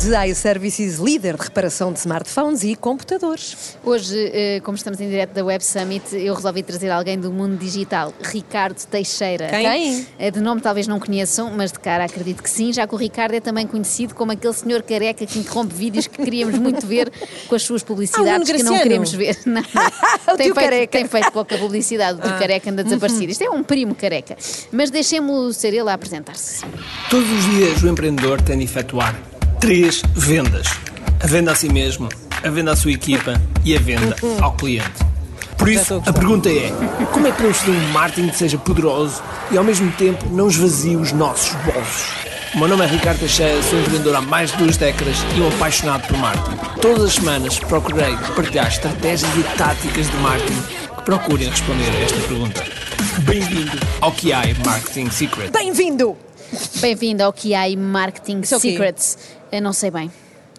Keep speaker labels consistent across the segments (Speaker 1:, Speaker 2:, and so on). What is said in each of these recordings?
Speaker 1: Com o apoio de iServices, líder de reparação de smartphones e computadores.
Speaker 2: Hoje, eh, como estamos em direto da Web Summit, eu resolvi trazer alguém do mundo digital, Ricardo Teixeira.
Speaker 1: Quem?
Speaker 2: Eh, De nome talvez não conheçam, mas de cara acredito que sim, já que o Ricardo é também conhecido como aquele senhor careca que interrompe vídeos que queríamos muito ver com as suas publicidades
Speaker 1: Ah, o
Speaker 2: que não queremos ver. Não,
Speaker 1: O
Speaker 2: tem, feito,
Speaker 1: careca.
Speaker 2: tem feito pouca publicidade, o tio careca anda desaparecido. Isto é um primo careca. Mas deixemos-lo ser ele a apresentar-se.
Speaker 3: Todos os dias o empreendedor tem de efetuar três vendas: a venda a si mesmo, a venda à sua equipa e a venda ao cliente. Por isso, a pergunta é: como é que podemos fazer um marketing que seja poderoso e ao mesmo tempo não esvazie os nossos bolsos? O meu nome é Ricardo Teixeira, sou empreendedor há mais de duas décadas e um apaixonado por marketing. Todas as semanas procurei partilhar estratégias e táticas de marketing que procurem responder a esta pergunta. Bem-vindo ao QI Marketing Secret.
Speaker 1: Bem-vindo!
Speaker 2: Bem-vindo ao QI Marketing
Speaker 1: é?
Speaker 2: Secrets. Eu não sei bem.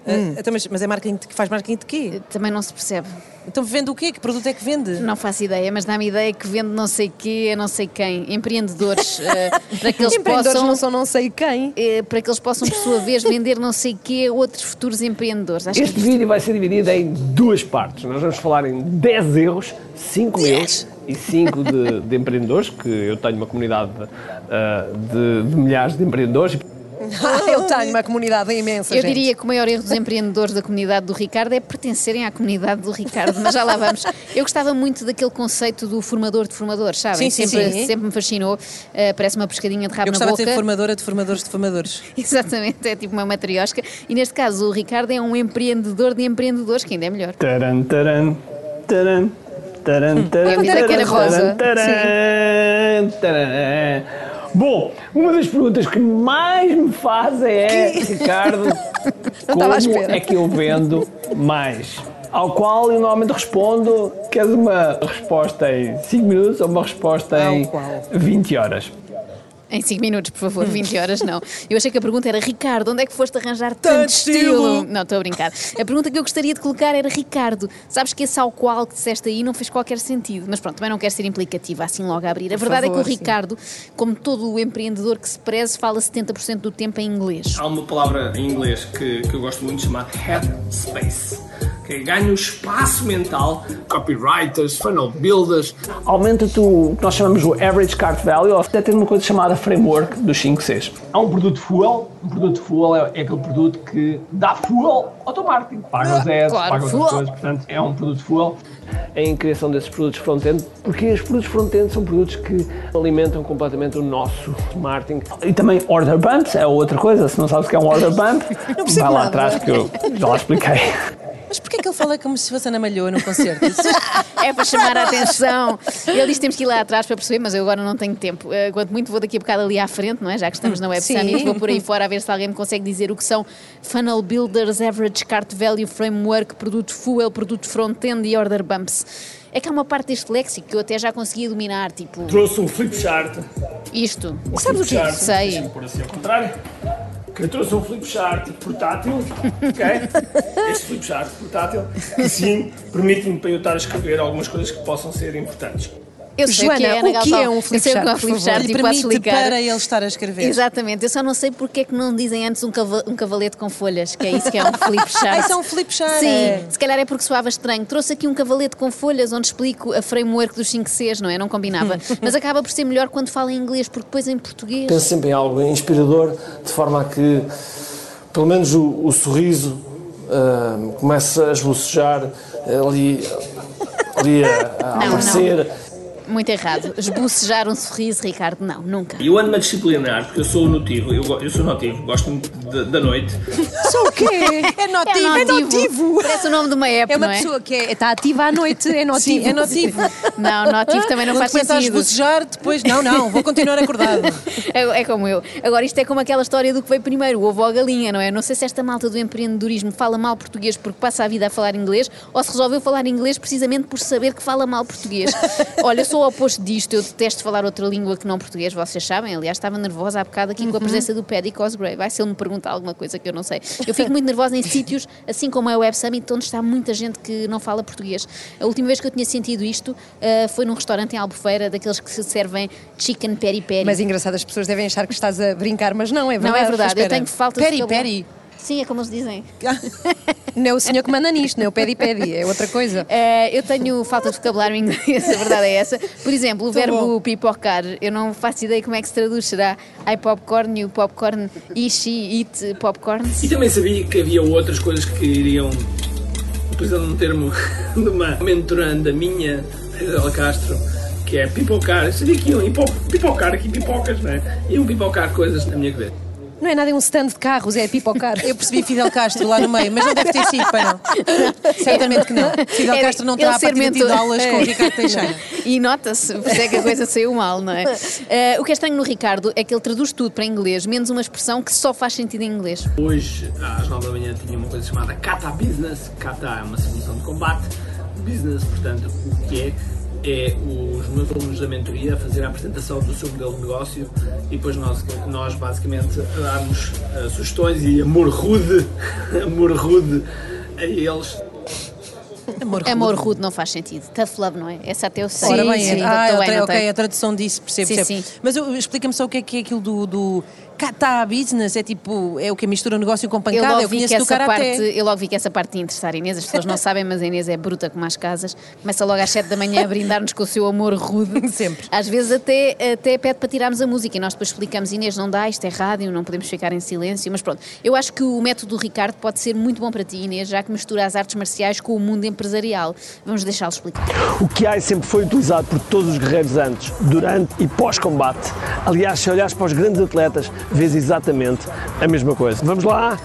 Speaker 1: Ah, então, mas, mas é marketing de- que faz marketing de quê?
Speaker 2: Também não se percebe.
Speaker 1: Então vende o quê? Que produto é que vende?
Speaker 2: Não faço ideia, mas dá-me ideia que vende não sei quê, a não sei quem, empreendedores, eh, para que eles
Speaker 1: Empreendedores
Speaker 2: possam.
Speaker 1: não são não sei quem.
Speaker 2: eh, para que eles possam, por sua vez, vender não sei quê a outros futuros empreendedores. Acho
Speaker 4: Este
Speaker 2: que
Speaker 4: vídeo vai ser dividido em duas partes. Nós vamos falar em 10 erros, 5 meus e 5 de, de empreendedores, que eu tenho uma comunidade ah, de, de milhares de empreendedores.
Speaker 1: Ah, eu tenho uma comunidade imensa,
Speaker 2: eu
Speaker 1: gente.
Speaker 2: diria que o maior erro dos empreendedores da comunidade do Ricardo é pertencerem à comunidade do Ricardo, mas já lá vamos. Eu gostava muito daquele conceito do formador de formadores, sabem?
Speaker 1: Sim, sim,
Speaker 2: sempre,
Speaker 1: sim.
Speaker 2: sempre me fascinou. Eh, parece uma pescadinha de rabo
Speaker 1: Eu
Speaker 2: na
Speaker 1: gostava
Speaker 2: boca.
Speaker 1: de ser formadora de formadores de formadores.
Speaker 2: Exatamente, é tipo uma matriosca. E neste caso, o Ricardo é um empreendedor de empreendedores, que ainda é melhor.
Speaker 4: Taran, taran, taran, taran, taran,
Speaker 2: Eu pensei que era
Speaker 4: taran,
Speaker 2: rosa.
Speaker 4: taran, taran. Bom, uma das perguntas que mais me fazem é, Ricardo, como é que eu vendo mais? Ao qual eu normalmente respondo, queres uma resposta em 5 minutos ou uma resposta em
Speaker 1: qual?
Speaker 4: 20 horas?
Speaker 2: Em 5 minutos, por favor, 20 horas não. Eu achei que a pergunta era Ricardo, onde é que foste arranjar tanto,
Speaker 1: estilo?
Speaker 2: Não, estou a brincar. A pergunta que eu gostaria de colocar era Ricardo. Sabes que esse ao qual que disseste aí não fez qualquer sentido. Mas pronto, também não quero ser implicativa assim logo a abrir. A verdade é
Speaker 1: favor,
Speaker 2: que o
Speaker 1: sim.
Speaker 2: Ricardo, como todo o empreendedor que se preze, fala 70% do tempo em inglês.
Speaker 3: Há uma palavra em inglês que, que eu gosto muito chamada headspace. Que ganha o espaço mental, copywriters, funnel builders.
Speaker 4: Aumenta-te o que nós chamamos o average cart value, ou até tem uma coisa chamada framework dos 5 Cs. Há um produto fuel, um produto fuel é, é aquele produto que dá fuel ao teu marketing. Paga os ads,
Speaker 2: Claro,
Speaker 4: paga
Speaker 2: fuel.
Speaker 4: outras coisas, portanto é um produto fuel. Em criação desses produtos front-end, porque os produtos front-end são produtos que alimentam completamente o nosso marketing. E também order bumps é outra coisa, se não sabes o que é um order bump, vai lá
Speaker 1: nada.
Speaker 4: atrás que eu já lá expliquei.
Speaker 1: Mas porquê é que ele fala como se fosse Ana Malhoa num concerto?
Speaker 2: É para chamar a atenção. Ele disse que temos que ir lá atrás para perceber, mas eu agora não tenho tempo. Eh, Quanto muito vou daqui a bocado ali à frente, não é? Já que estamos na Web
Speaker 1: Sim.
Speaker 2: Summit, vou por aí fora a ver se alguém me consegue dizer o que são Funnel Builders, Average Cart Value Framework, Produto Fuel, Produto Front-End e Order Bumps. É que há uma parte deste léxico que eu até já conseguia dominar, tipo
Speaker 3: Trouxe um flip chart.
Speaker 2: isto.
Speaker 1: Sabes o que é isso?
Speaker 2: Sei.
Speaker 3: Deixa-me pôr assim ao contrário. Eu trouxe um flip chart portátil, ok? Este flip chart portátil, que sim, permite-me para eu estar a escrever algumas coisas que possam ser importantes.
Speaker 2: Eu sei
Speaker 1: Joana,
Speaker 2: o que é, Ana
Speaker 1: o que é um
Speaker 2: Eu
Speaker 1: flip
Speaker 2: sei o que é um
Speaker 1: chart,
Speaker 2: flip chart e
Speaker 1: permite
Speaker 2: explicar.
Speaker 1: para ele estar a escrever.
Speaker 2: Exatamente, eu só não sei porque é que não dizem antes um, cava- um cavalete com folhas, que é isso que é um flip chart.
Speaker 1: Ah, isso é um flip chart.
Speaker 2: Sim,
Speaker 1: É.
Speaker 2: se calhar é porque soava estranho. Trouxe aqui um cavalete com folhas onde explico a framework dos 5 Cs, não é? Não combinava. Mas acaba por ser melhor quando fala em inglês, porque depois em português.
Speaker 5: Penso sempre em algo inspirador, de forma a que, pelo menos, o, o sorriso ah, comece a esbocejar ali, ali a, a
Speaker 2: Não,
Speaker 5: aparecer.
Speaker 2: Muito errado. Esbocejar um sorriso, Ricardo, não, nunca.
Speaker 3: E eu ando-me a disciplinar, porque eu sou notivo, eu, go- eu sou notivo, gosto muito da- da noite.
Speaker 1: Só o quê? É notivo. É notivo.
Speaker 2: Parece o nome de uma app,
Speaker 6: É uma
Speaker 2: não é?
Speaker 6: pessoa que é- está ativa à noite, é notivo.
Speaker 1: Sim, é notivo.
Speaker 2: Não, notivo também não
Speaker 1: Quando
Speaker 2: faz
Speaker 1: começa a
Speaker 2: sentido.
Speaker 1: esbocejar, depois, não, não, vou continuar acordado.
Speaker 2: É, é como eu. Agora, isto é como aquela história do que veio primeiro, o ovo ou a galinha, não é? Não sei se esta malta do empreendedorismo fala mal português porque passa a vida a falar inglês ou se resolveu falar inglês precisamente por saber que fala mal português. Olha, eu sou sou oposto disto, eu detesto falar outra língua que não português, vocês sabem. Aliás, estava nervosa há bocado aqui com a presença do Paddy Cosgrave. Vai se ele me perguntar alguma coisa que eu não sei. Eu fico muito nervosa em sítios, assim como é o Web Summit, onde está muita gente que não fala português. A última vez que eu tinha sentido isto uh, foi num restaurante em Albufeira, daqueles que se servem chicken peri peri.
Speaker 1: Mas engraçado, as pessoas devem achar que estás a brincar, mas não, é
Speaker 2: não
Speaker 1: verdade.
Speaker 2: é verdade, eu tenho falta de
Speaker 1: Peri,
Speaker 2: vocabulário.
Speaker 1: peri.
Speaker 2: Sim, é como eles dizem.
Speaker 1: Não é o senhor que manda nisto, não é o pedi pedi, é outra coisa.
Speaker 2: Eh, eu tenho falta de vocabulário em inglês, a verdade é essa. Por exemplo, o verbo
Speaker 1: bom.
Speaker 2: pipocar, eu não faço ideia como é que se traduz. Será I popcorn, you popcorn, e she eat popcorn?
Speaker 4: E também sabia que havia outras coisas que iriam, utilizando um termo de uma mentoranda minha, Isabela Castro, que é pipocar. Eu sabia que iam pipocar aqui pipocas, não é? Iam pipocar coisas na minha cabeça.
Speaker 1: Não é nada, é um stand de carros, é pipocar.
Speaker 7: Eu percebi Fidel Castro lá no meio, mas não deve ter sido, pai não. Certamente que não. Fidel
Speaker 2: Era
Speaker 7: Castro não
Speaker 2: ser
Speaker 7: partido tido
Speaker 2: mentor.
Speaker 7: aulas com o Ricardo Teixeira.
Speaker 2: E nota-se, por isso é que a coisa saiu mal, não é? Eh, o que é estranho no Ricardo é que ele traduz tudo para inglês, menos uma expressão que só faz sentido em inglês.
Speaker 4: Hoje, às 9 da manhã, tinha uma coisa chamada Kata Business. Kata é uma simulação de combate. Business, portanto, o que é? É os meus alunos da mentoria a fazer a apresentação do seu modelo de negócio e depois nós, nós basicamente darmos eh, sugestões e amor rude, amor rude a eles
Speaker 7: Amor,
Speaker 2: Amor
Speaker 7: rude.
Speaker 2: rude não faz sentido. Tough love, não é? Essa até eu sei.
Speaker 7: Ora bem,
Speaker 2: sim,
Speaker 7: ah,
Speaker 2: bem,
Speaker 7: ok, a tradução disso, percebo,
Speaker 2: Sim,
Speaker 7: percebo.
Speaker 2: sim.
Speaker 7: Mas explica-me só o que é que é aquilo do, do kata business, é tipo, é o que mistura negócio com
Speaker 2: Eu
Speaker 7: pancada, eu,
Speaker 2: logo, vi
Speaker 7: conheço
Speaker 2: que
Speaker 7: do
Speaker 2: parte, eu logo vi que essa parte ia interessar a Inês, as pessoas não sabem, mas a Inês é bruta como as casas. Começa logo às 7 da manhã a brindar-nos com o seu amor rude.
Speaker 7: Sempre.
Speaker 2: Às vezes até, até pede para tirarmos a música e nós depois explicamos, Inês, não dá, isto é rádio, não podemos ficar em silêncio, mas pronto. Eu acho que o método do Ricardo pode ser muito bom para ti, Inês, já que mistura as artes marciais com o mundo empresarial. Vamos deixá-lo explicar.
Speaker 4: O Kiai sempre foi utilizado por todos os guerreiros antes, durante e pós-combate. Aliás, se olhares para os grandes atletas, vês exatamente a mesma coisa. Vamos lá?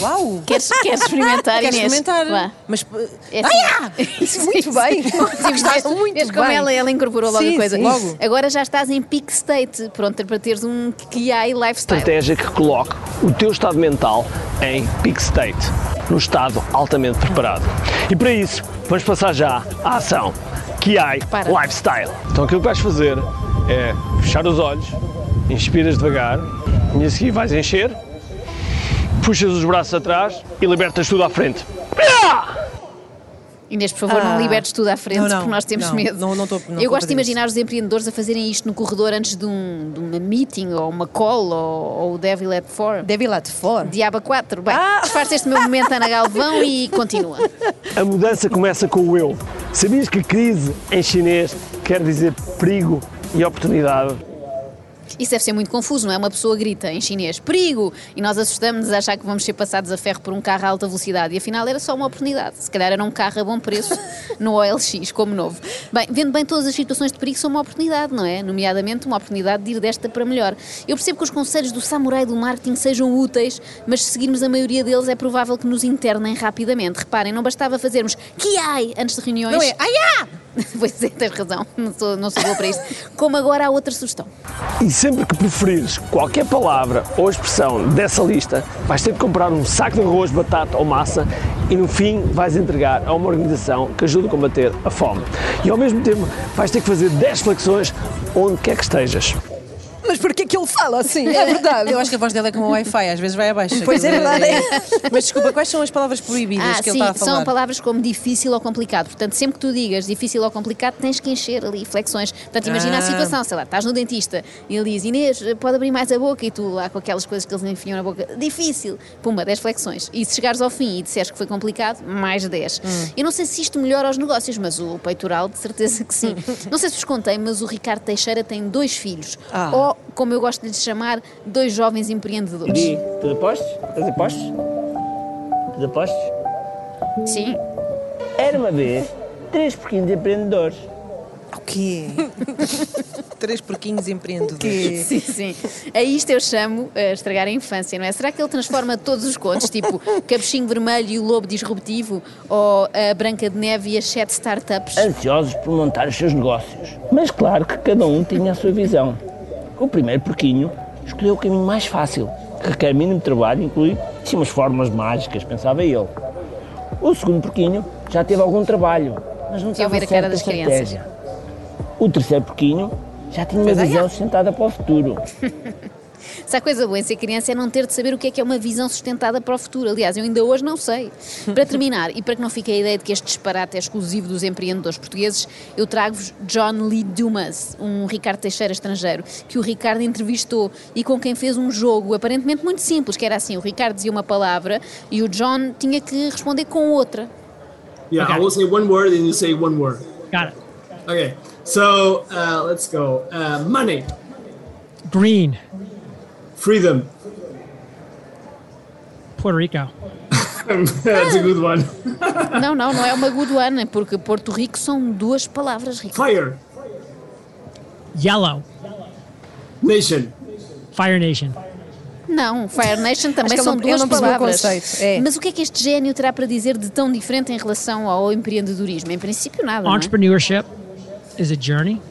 Speaker 7: Uau!
Speaker 2: Queres, queres experimentar,
Speaker 7: Queres
Speaker 2: Inês?
Speaker 7: experimentar?
Speaker 2: Vá.
Speaker 7: Mas
Speaker 2: É
Speaker 7: Ah!
Speaker 2: assim.
Speaker 1: Muito bem.
Speaker 2: Sim,
Speaker 1: Estás
Speaker 2: vês-
Speaker 1: muito
Speaker 2: vês como
Speaker 1: bem.
Speaker 2: ela, ela incorporou logo
Speaker 1: Sim,
Speaker 2: a coisa.
Speaker 1: sim.
Speaker 7: Logo.
Speaker 2: Agora já estás em peak state, pronto para teres um Kiai lifestyle.
Speaker 4: Estratégia que coloque o teu estado mental em peak state, no estado altamente preparado. E para isso, vamos passar já à ação Kiai
Speaker 2: Para.
Speaker 4: Lifestyle. Então aquilo que vais fazer é fechar os olhos, inspiras devagar, e a seguir vais encher, puxas os braços atrás e libertas tudo à frente.
Speaker 2: Inês, por favor, não
Speaker 7: Ah.
Speaker 2: libertes tudo à frente,
Speaker 7: Não, não,
Speaker 2: porque nós temos
Speaker 7: não,
Speaker 2: medo.
Speaker 7: não, não tô- não
Speaker 2: Eu gosto de imaginar os empreendedores a fazerem isto no corredor antes de, um, de uma meeting, ou uma call, ou, o Devil at Four.
Speaker 1: Deve ir lá de fora.
Speaker 2: Diaba 4. Bem,
Speaker 7: Ah!
Speaker 2: faz este meu momento, Ana Galvão, e continua.
Speaker 4: A mudança começa com o eu. Sabias que crise em chinês quer dizer perigo e oportunidade?
Speaker 2: Isso deve ser muito confuso, não é? Uma pessoa grita em chinês, perigo! E nós assustamos-nos a achar que vamos ser passados a ferro por um carro a alta velocidade. E afinal era só uma oportunidade. Se calhar era um carro a bom preço no OLX, como novo. Bem, vendo bem todas as situações de perigo são uma oportunidade, não é? Nomeadamente uma oportunidade de ir desta para melhor. Eu percebo que os conselhos do samurai do marketing sejam úteis, mas se seguirmos a maioria deles é provável que nos internem rapidamente. Reparem, não bastava fazermos Kiai antes de reuniões.
Speaker 7: Não é? Ai,
Speaker 2: pois é, tens razão, não sou, não sou boa para isto. Como agora há outra sugestão.
Speaker 4: E sempre que preferires qualquer palavra ou expressão dessa lista, vais ter de comprar um saco de arroz, batata ou massa e no fim vais entregar a uma organização que ajuda a combater a fome. E ao mesmo tempo vais ter que fazer 10 flexões onde quer que estejas.
Speaker 1: Mas porquê que ele fala assim? É verdade.
Speaker 7: Eu acho que a voz dela é como o Wi-Fi, às vezes vai abaixo.
Speaker 1: Pois é
Speaker 7: Aquilo
Speaker 1: verdade.
Speaker 7: Mas desculpa, quais são as palavras proibidas
Speaker 2: Ah,
Speaker 7: que
Speaker 2: sim,
Speaker 7: ele está a falar?
Speaker 2: são palavras como difícil ou complicado. Portanto, sempre que tu digas difícil ou complicado, tens que encher ali flexões. Portanto, imagina a
Speaker 7: Ah.
Speaker 2: situação, sei lá, estás no dentista e ele diz Inês, pode abrir mais a boca e tu lá com aquelas coisas que eles enfiam na boca, difícil, pumba, 10 flexões. E se chegares ao fim e disseres que foi complicado, mais 10.
Speaker 7: Hum.
Speaker 2: Eu não sei se isto melhora os negócios, mas o peitoral de certeza que sim. não sei se vos contei, mas o Ricardo Teixeira tem dois filhos.
Speaker 7: Ah.
Speaker 2: Ou, como eu gosto de lhes chamar, dois jovens empreendedores.
Speaker 4: Di, tu apostes? Estás apostes? Tu apostes?
Speaker 2: Sim.
Speaker 4: Era uma vez três porquinhos empreendedores.
Speaker 7: O quê? Três porquinhos empreendedores.
Speaker 2: Sim, sim. A isto eu chamo a estragar a infância, não é? Será que ele transforma todos os contos, tipo Capuchinho Vermelho e o Lobo Disruptivo, ou a Branca de Neve e as Sete Startups?
Speaker 8: ansiosos por montar os seus negócios. Mas claro que cada um tinha a sua visão. O primeiro porquinho escolheu o caminho mais fácil, que requer mínimo trabalho e inclui sim, umas fórmulas mágicas, pensava ele. O segundo porquinho já teve algum trabalho Mas não
Speaker 2: de eu ver a
Speaker 8: estava
Speaker 2: cara das
Speaker 8: certa a
Speaker 2: crianças.
Speaker 8: estratégia. O terceiro porquinho já tinha uma
Speaker 2: Pois é,
Speaker 8: visão sustentada para o futuro.
Speaker 2: Se há coisa boa em ser criança é não ter de saber o que é que é uma visão sustentada para o futuro. Aliás, eu ainda hoje não sei. Para terminar, e para que não fique a ideia de que este disparate é exclusivo dos empreendedores portugueses, eu trago-vos John Lee Dumas, um Ricardo Teixeira estrangeiro, que o Ricardo entrevistou e com quem fez um jogo aparentemente muito simples, que era assim, o Ricardo dizia uma palavra e o John tinha que responder com outra.
Speaker 9: Yeah, I will say one word and you say one word.
Speaker 10: Got it.
Speaker 9: Okay, so uh, let's go. Uh, money,
Speaker 10: Green.
Speaker 9: Freedom.
Speaker 10: Puerto Rico.
Speaker 9: That's a good one.
Speaker 2: Não, não, não é uma good one, porque Porto Rico são duas palavras, Rico.
Speaker 9: Fire,
Speaker 10: Yellow.
Speaker 9: nation,
Speaker 10: Fire Nation.
Speaker 2: Não, Fire Nation também são
Speaker 1: não-
Speaker 2: duas
Speaker 1: o
Speaker 2: palavras.
Speaker 1: é.
Speaker 2: Mas o que é que este gênio terá para dizer de tão diferente em relação ao empreendedorismo? Em princípio, nada. não é?
Speaker 10: Entrepreneurship is a journey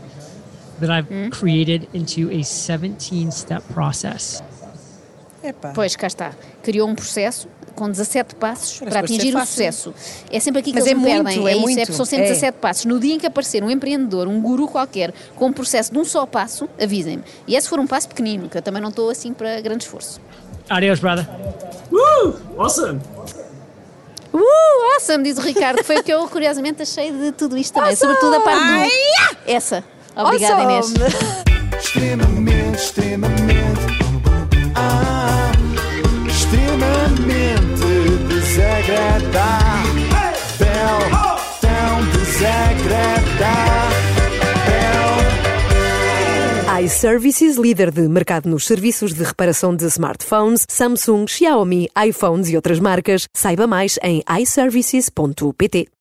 Speaker 10: that I've
Speaker 2: Hmm?
Speaker 10: created into a 17 step process.
Speaker 7: Epá.
Speaker 2: Pois, cá está. Criou um processo com 17 passos
Speaker 7: Parece
Speaker 2: para atingir
Speaker 7: ser
Speaker 2: o sucesso. É sempre aqui que
Speaker 1: Mas
Speaker 2: eles
Speaker 1: é
Speaker 2: me
Speaker 1: muito,
Speaker 2: perdem.
Speaker 1: é
Speaker 2: isso,
Speaker 1: muito.
Speaker 2: são sempre
Speaker 1: É.
Speaker 2: 17 passos. No dia em que aparecer um empreendedor, um guru qualquer, com um processo de um só passo, avisem-me. E é se for um passo pequenino, que eu também não estou assim para grande esforço.
Speaker 10: Adios, brother.
Speaker 9: Woo! Awesome.
Speaker 2: Uh, awesome, diz o Ricardo. Foi o que eu curiosamente achei de tudo isto também. Sobretudo a parte do. Essa. Obrigada, Inês.
Speaker 11: Extremamente, extremamente. Ah, extremamente desagradável. Tão desagradável.
Speaker 1: iServices, líder de mercado nos serviços de reparação de smartphones, Samsung, Xiaomi, iPhones e outras marcas. Saiba mais em iServices.pt.